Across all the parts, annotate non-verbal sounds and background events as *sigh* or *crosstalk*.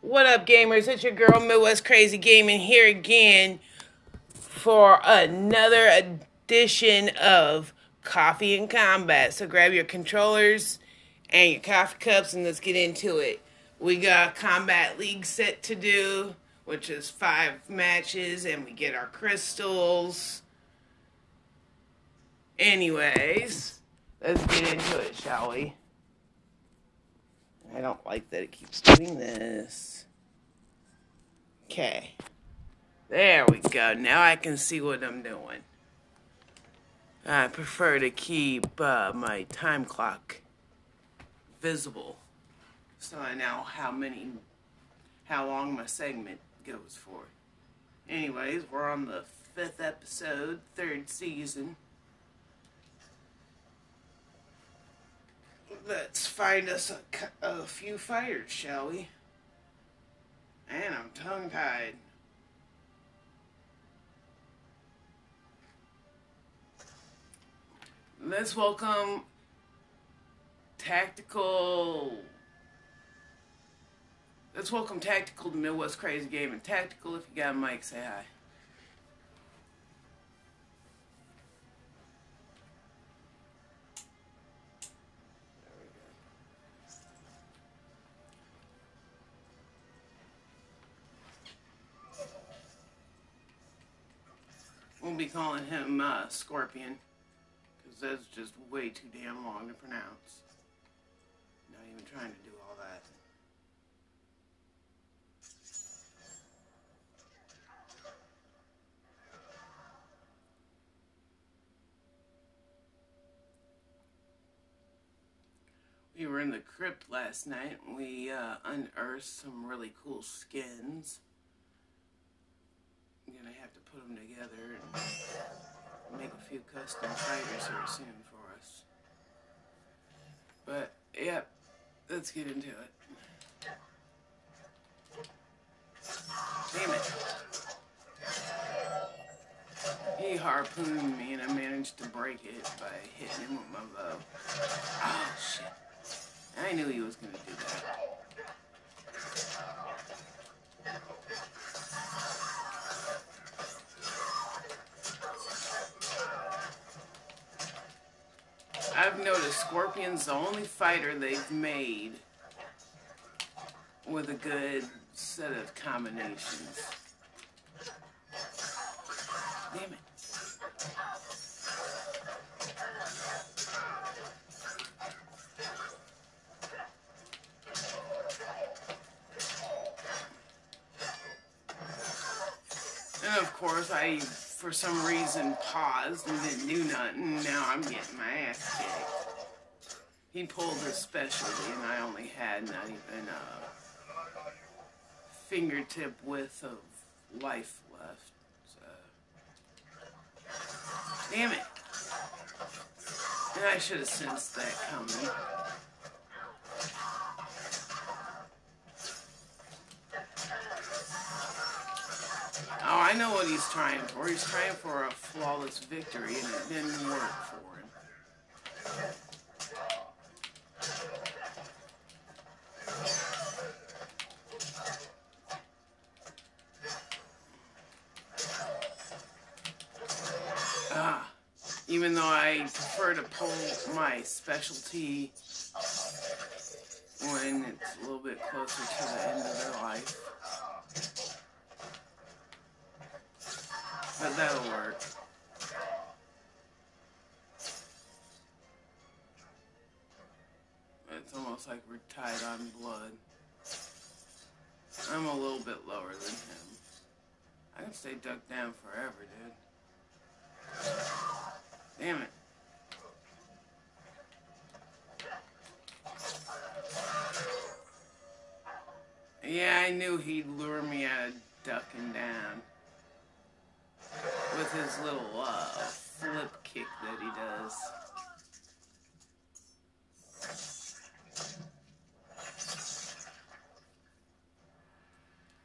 What up, gamers? It's your girl Midwest Crazy Gaming here again for another edition of Koffee N Kombat. So grab your controllers and your coffee cups and let's get into it. We got Kombat League set to do, which is five matches, and we get our Krystals. Anyways, let's get into it, shall we? I don't like that it keeps doing this. Okay. There we go. Now I can see what I'm doing. I prefer to keep uh, my time clock visible so I know how many, how long my segment goes for. Anyways, we're on the fifth episode, third season. Let's find us a, a few fighters, shall we? And I'm tongue tied. Let's welcome Tactical. Let's welcome Tactical to Midwest Crazy Gaming. Tactical, if you got a mic, say hi. We'll be calling him uh, Scorpion, because that's just way too damn long to pronounce. Not even trying to do all that. We were in the crypt last night. and We uh, unearthed some really cool skins. Gonna have to put them together and make a few custom fighters here soon for us. But, yep, let's get into it. Damn it. He harpooned me and I managed to break it by hitting him with my bow. Oh, shit. I knew he was gonna do that. Scorpion's the only fighter they've made with a good set of combinations. Damn it. And of course, I, for some reason, paused and didn't do nothing. Now I'm getting my ass kicked. He pulled his specialty, and I only had not even a fingertip width of life left. So. Damn it. And I should have sensed that coming. Oh, I know what he's trying for. He's trying for a flawless victory, and it didn't work for him. Even though I prefer to pull my specialty when it's a little bit closer to the end of their life. But that'll work. It's almost like we're tied on blood. I'm a little bit lower than him. I can stay ducked down forever, dude. Damn it. Yeah, I knew he'd lure me out of ducking down with his little uh, flip kick that he does.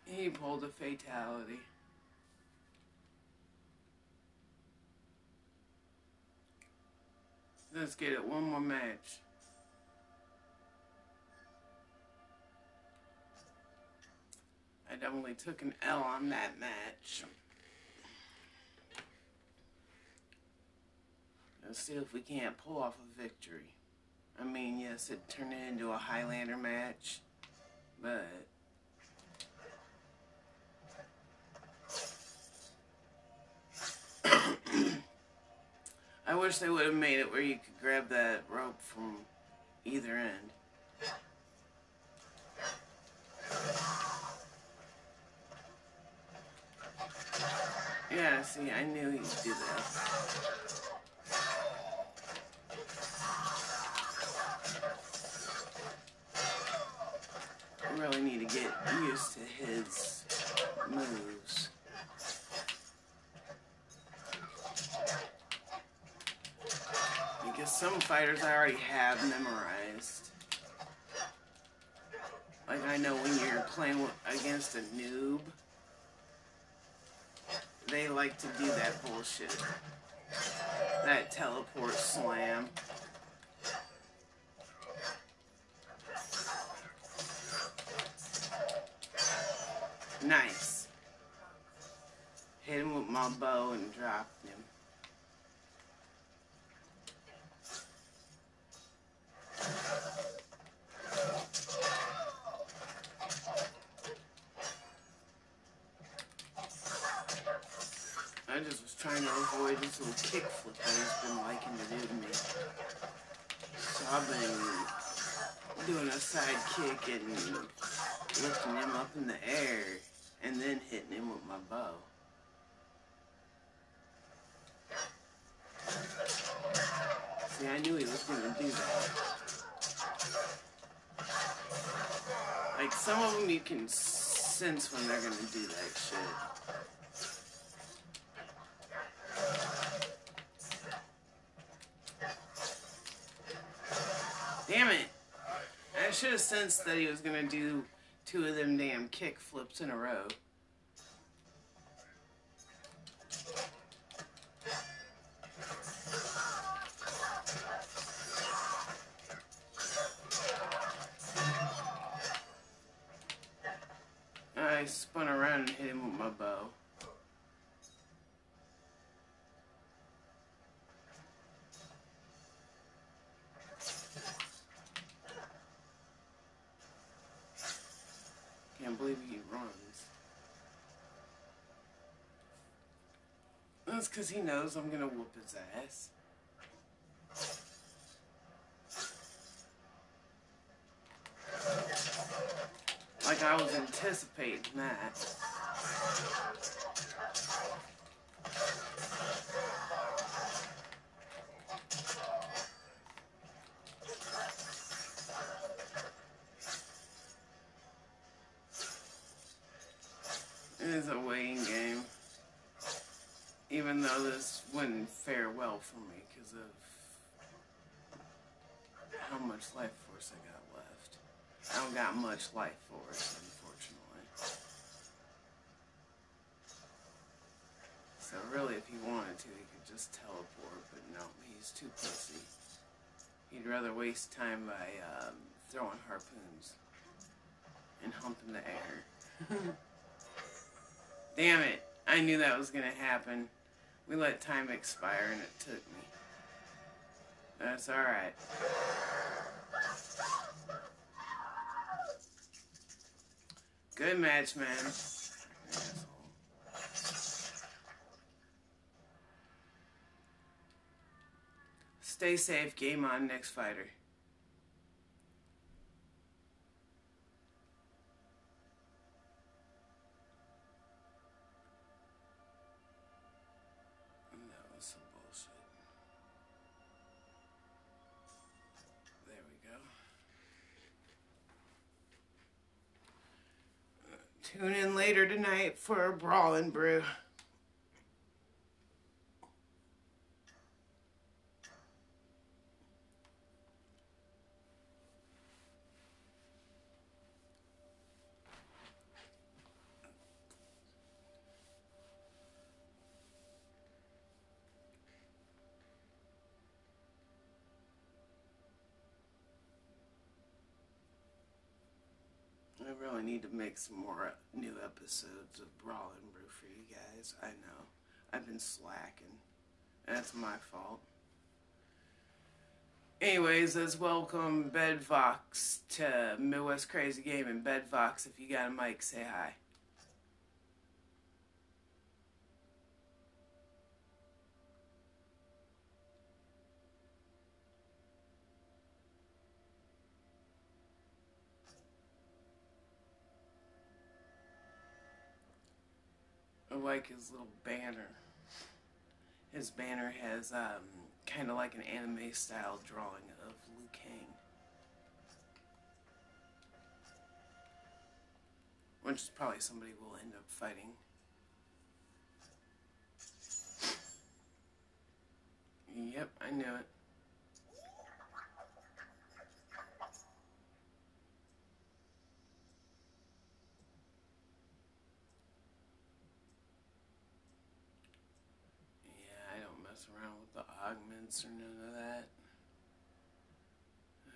He pulled a fatality. Let's get it one more match. I definitely took an L on that match. Let's see if we can't pull off a victory. I mean, yes, it turned into a Highlander match, but I wish they would have made it where you could grab that rope from either end. Yeah, see, I knew he'd do that. I really need to get used to his moves. Because some fighters I already have memorized. Like I know when you're playing against a noob, they like to do that bullshit. That teleport slam. Nice. Hit him with my bow and dropped him. Avoid this little kickflip that he's been liking to do to me. So I've been doing a side kick and lifting him up in the air and then hitting him with my bow. See, I knew he was going to do that. Like, some of them you can sense when they're going to do that shit. Should have sensed that he was gonna do two of them damn kick flips in a row. I spun around and hit him with my bow. Because he knows I'm gonna whoop his ass. Like I was anticipating that. I got left. I don't got much life force, unfortunately. So really, if he wanted to, he could just teleport, but no, he's too pussy. He'd rather waste time by um, throwing harpoons and humping the air. *laughs* Damn it. I knew that was going to happen. We let time expire and it took me. That's alright. Good match, man. Asshole. Stay safe. Game on. Next fighter. Tonight for Brawlin' Brew. I need to make some more new episodes of Brawl and Brew for you guys. I know. I've been slacking. And that's my fault. Anyways, let's welcome Bedvox to Midwest Crazy Game. Gaming. Bedvox, if you got a mic, say hi. Like his little banner. His banner has um, kind of like an anime style drawing of Liu Kang. Which is probably somebody we'll end up fighting. Yep, I knew it. mess around with the or none of that.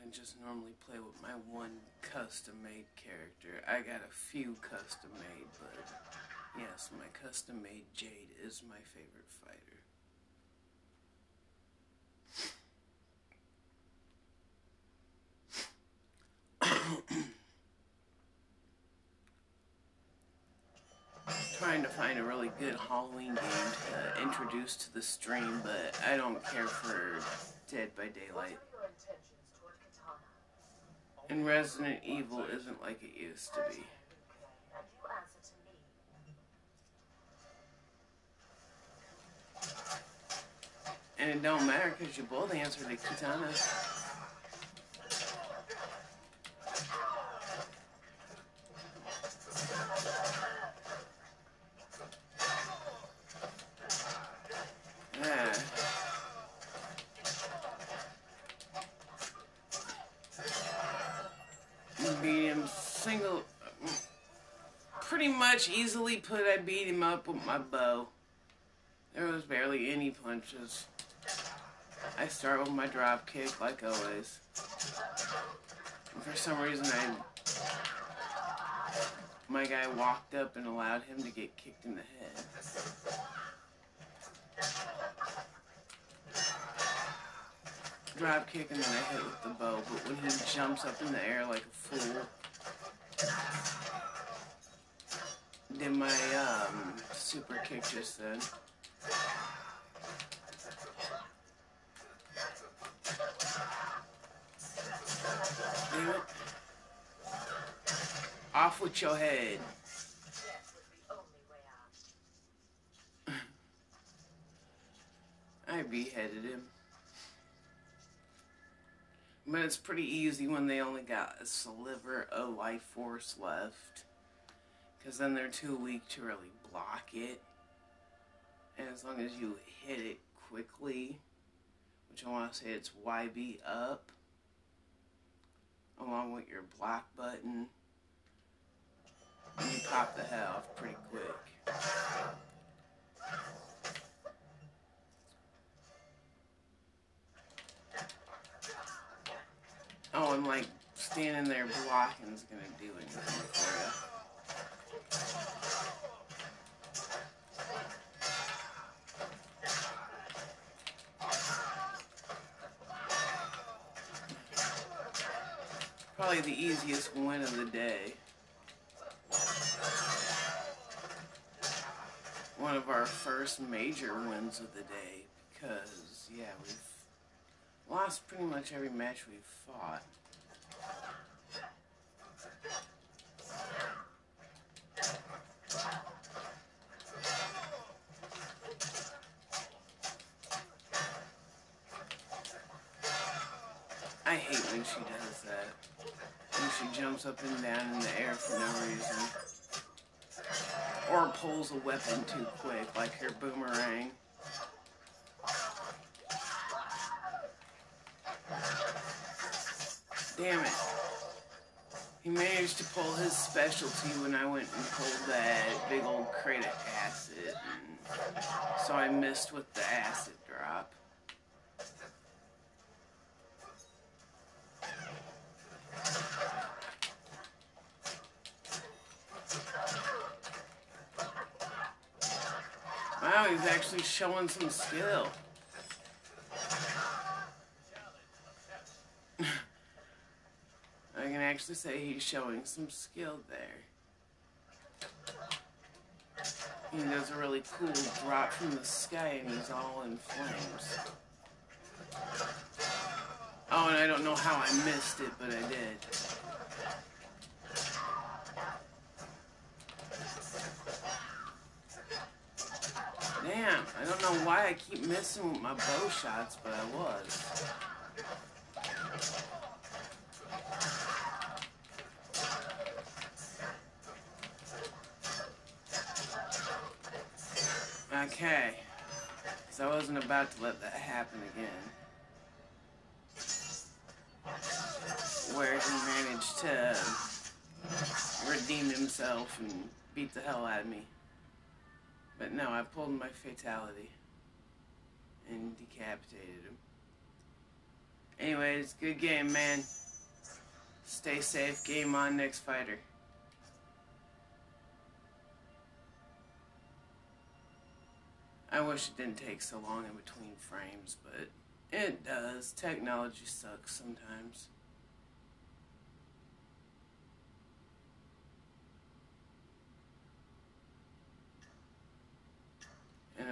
I just normally play with my one custom made character. I got a few custom made, but yes, my custom made Jade is my favorite fighter. Trying to find a really good Halloween game to introduce to the stream, but I don't care for Dead by Daylight. And Resident Evil isn't like it used to be. And it don't matter because you both answered to Kitana. Much easily put I beat him up with my bow. There was barely any punches. I start with my drop kick like always. And for some reason I my guy walked up and allowed him to get kicked in the head. Drop kick and then I hit with the bow, but when he jumps up in the air like a fool, did my um, super kick just then. Damn it. Off with your head. I beheaded him. But it's pretty easy when they only got a sliver of life force left because then they're too weak to really block it. And as long as you hit it quickly, which I want to say it's YB up, along with your block button, you pop the head off pretty quick. Oh, and like standing there blocking is gonna do anything for you. Probably the easiest win of the day. One of our first major wins of the day because, yeah, we've lost pretty much every match we've fought. I hate when she does that. When she jumps up and down in the air for no reason. Or pulls a weapon too quick, like her boomerang. Damn it. He managed to pull his specialty when I went and pulled that big old crate of acid. So I missed with the acid drop. Oh, he's actually showing some skill. I can actually say he's showing some skill there. He does a really cool drop from the sky and he's all in flames. Oh, and I don't know how I missed it, but I did. Damn, I don't know why I keep missing with my bow shots, but I was. Okay. So I wasn't about to let that happen again. Where he managed to redeem himself and beat the hell out of me. But no, I pulled my fatality and decapitated him. Anyways, good game, man. Stay safe. Game on, next fighter. I wish it didn't take so long in between frames, but it does. Technology sucks sometimes.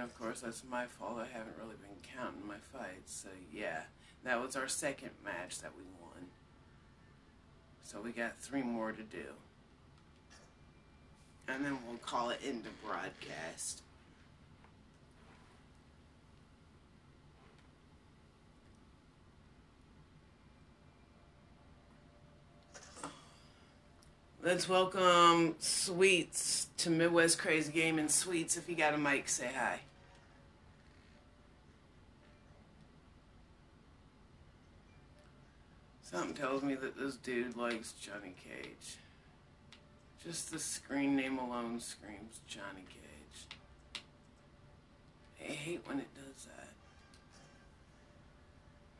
Of course, that's my fault. I haven't really been counting my fights. So, yeah, that was our second match that we won. So, we got three more to do. And then we'll call it into broadcast. Let's welcome Sweets to Midwest Crazy Gaming. Sweets, if you got a mic, say hi. Something tells me that this dude likes Johnny Cage. Just the screen name alone screams Johnny Cage. I hate when it does that.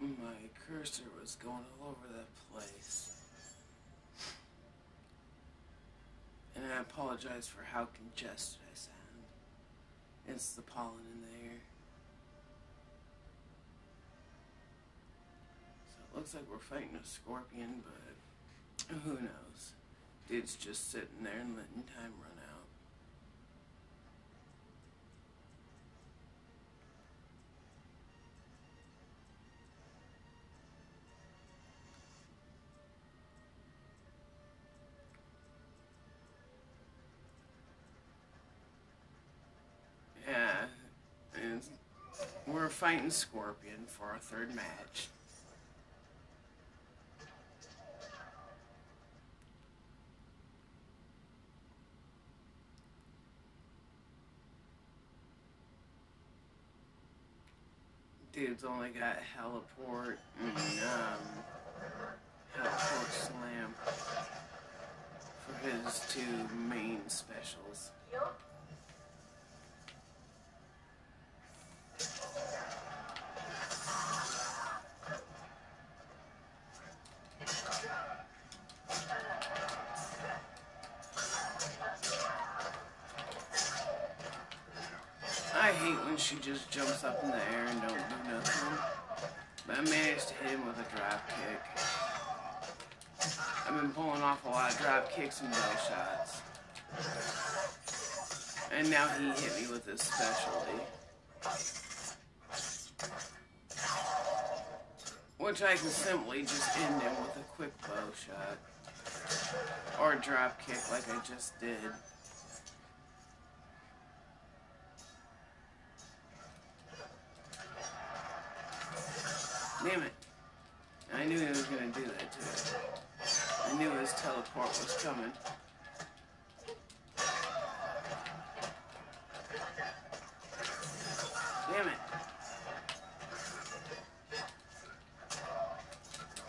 My cursor was going all over that place. And I apologize for how congested I sound. It's the pollen in the air. Looks like we're fighting a scorpion, but who knows? Dude's just sitting there and letting time run out. Yeah, and we're fighting Scorpion for our third match. Dude's only got Heliport and um, Heliport Slam for his two main specials. I drop kicks and bow shots. And now he hit me with his specialty. Which I can simply just end him with a quick bow shot. Or a drop kick like I just did. Damn it. I knew he was gonna do that to. I knew his teleport was coming. Damn it.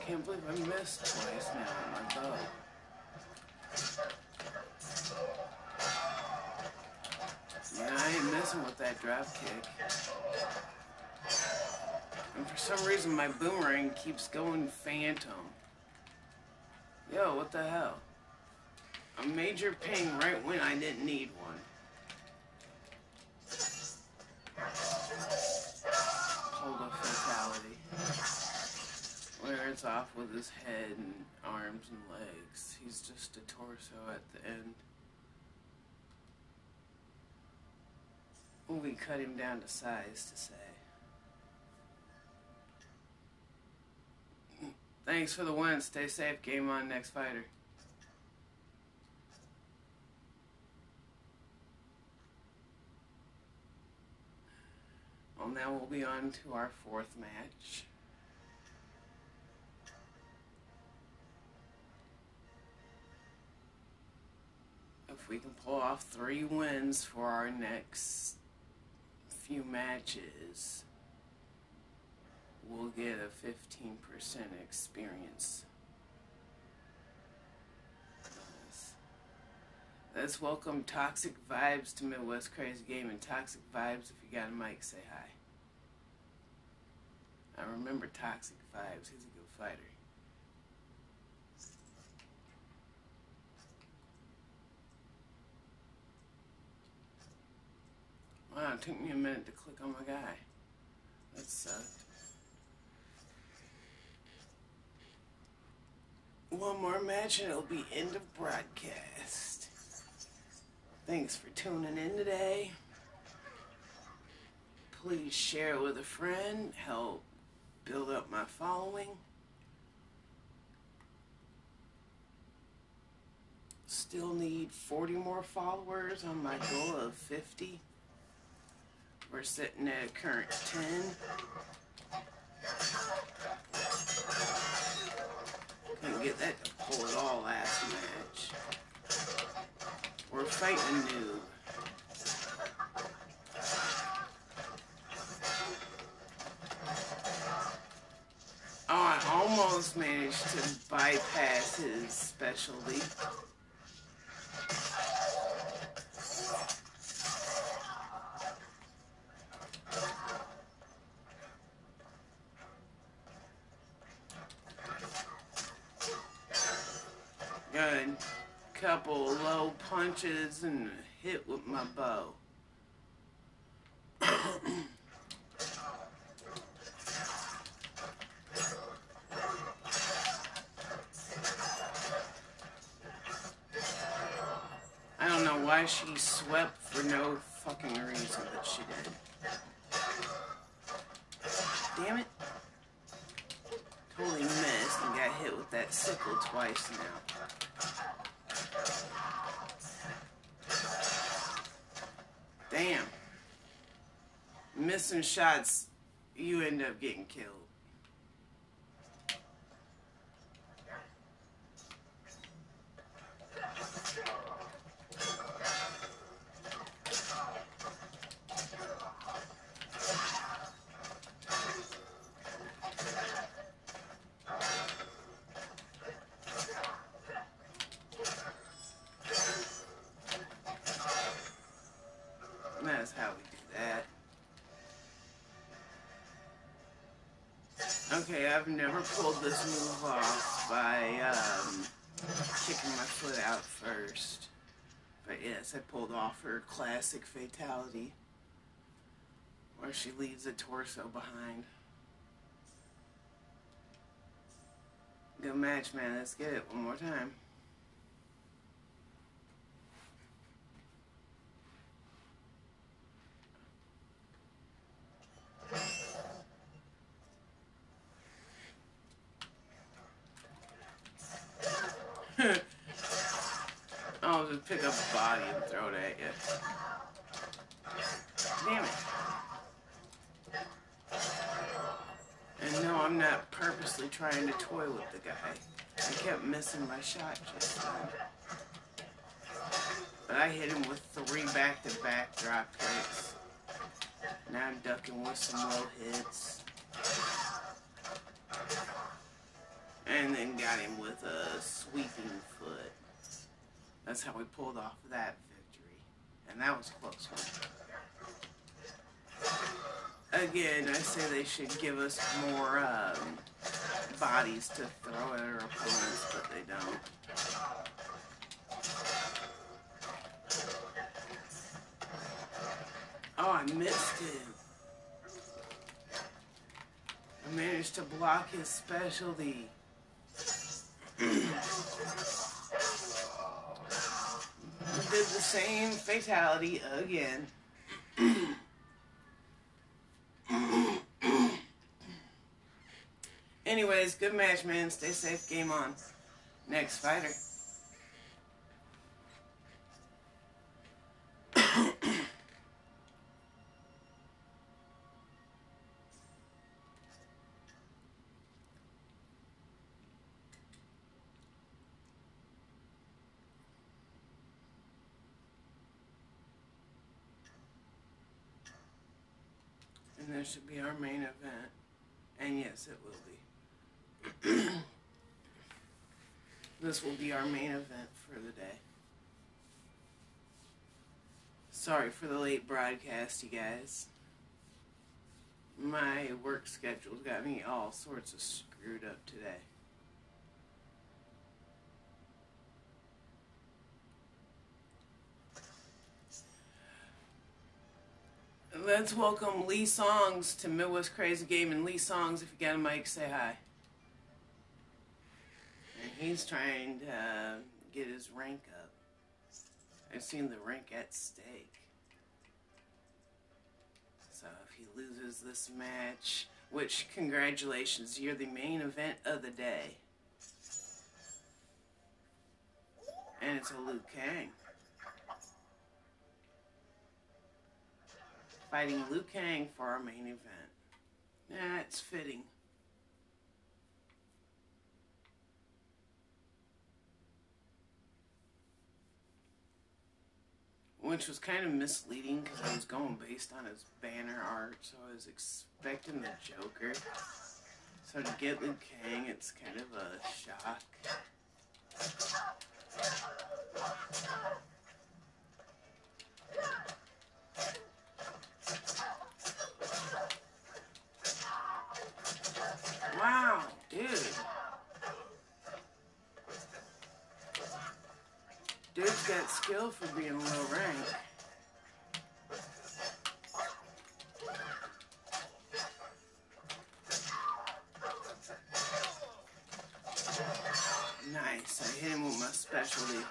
Can't believe I missed twice now on my bow. Yeah, I ain't messing with that drop kick. And for some reason, my boomerang keeps going phantom. Yo, what the hell? A major ping right when I didn't need one. Hold a fatality. Where it's off with his head and arms and legs. He's just a torso at the end. We cut him down to size to say. Thanks for the win. Stay safe. Game on next fighter. Well, now we'll be on to our fourth match. If we can pull off three wins for our next few matches, we'll get a 15% experience. Let's welcome Toxic Vibes to Midwest Crazy Gaming. Toxic Vibes, if you got a mic, say hi. I remember Toxic Vibes. He's a good fighter. Wow, it took me a minute to click on my guy. That sucked. One more match and it'll be end of broadcast. Thanks for tuning in today. Please share it with a friend. Help build up my following. Still need 40 more followers on my goal of 50. We're sitting at a current 10. Couldn't get that to pull it all last match. We're fighting a noob. Oh, I almost managed to bypass his specialty. And hit with my bow. I don't know why she swept for no fucking reason, but she did. Damn it. Totally missed and got hit with that sickle twice now. Damn. Missing shots, you end up getting killed. I've never pulled this move off by um, kicking my foot out first. But yes, I pulled off her classic fatality where she leaves a torso behind. Good match, man. Let's get it one more time. I'll just pick up a body and throw it at you. Damn it. And no, I'm not purposely trying to toy with the guy. I kept missing my shot just then. But I hit him with three back-to-back drop kicks. Now I'm ducking with some low hits. And then got him with a sweeping foot. That's how we pulled off that victory. And that was close one. Again, I say they should give us more um, bodies to throw at our opponents, but they don't. Oh, I missed him. I managed to block his specialty. *clears throat* The same fatality again. Anyways, good match, man. Stay safe. Game on. Next fighter. Should be our main event. And yes, it will be. *clears throat* this will be our main event for the day. Sorry for the late broadcast, you guys. My work schedule's got me all sorts of screwed up today. Let's welcome Lee Songs to Midwest Crazy Game. And Lee Songs, if you got a mic, say hi. And he's trying to uh, get his rank up. I've seen the rank at stake. So if he loses this match, which congratulations, you're the main event of the day. And it's a Liu Kang. Fighting Liu Kang for our main event. It's fitting. Which was kind of misleading because I was going based on his banner art, so I was expecting the Joker. So to get Liu Kang, it's kind of a shock. Dude's got skill for being low rank. Nice, I hit him with my specialty.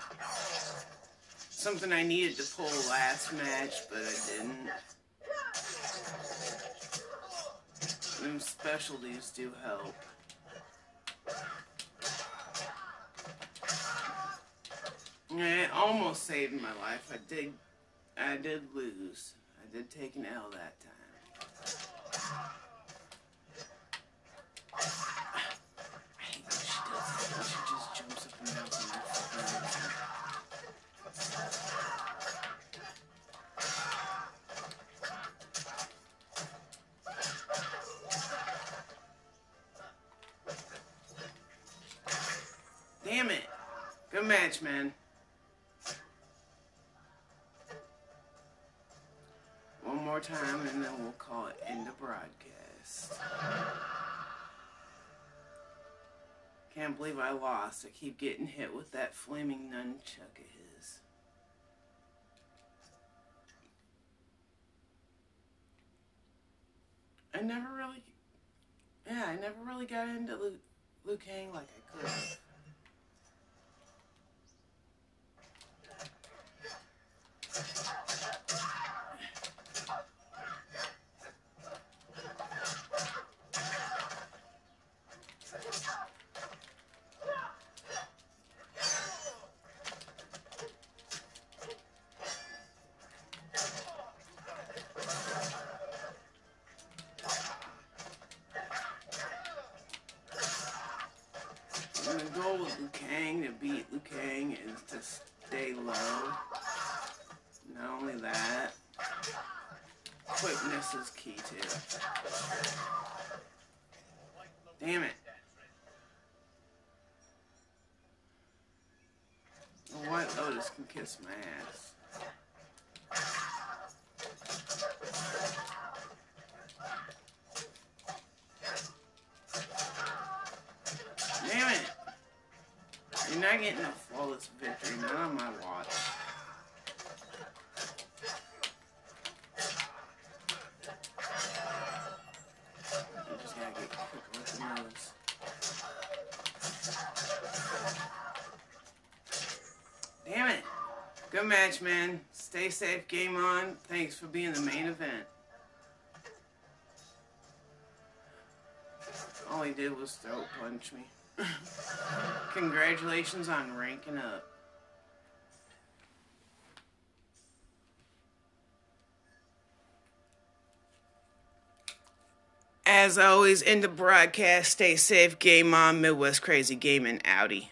Something I needed to pull last match, but I didn't. Them specialties do help. It almost saved my life. I did, I did lose. I did take an L that time. Damn it. Good match, man. Time and then we'll call it end of broadcast. Can't believe I lost. I keep getting hit with that flaming nunchuck of his. I never really, yeah, I never really got into Liu Kang like I could Lotus can kiss my ass. Damn it! You're not getting a flawless victory, on my watch. Good match, man. Stay safe. Game on. Thanks for being the main event. All he did was throat punch me. *laughs* Congratulations on ranking up. As always, in the broadcast, stay safe, game on, Midwest Crazy Gaming, Audi.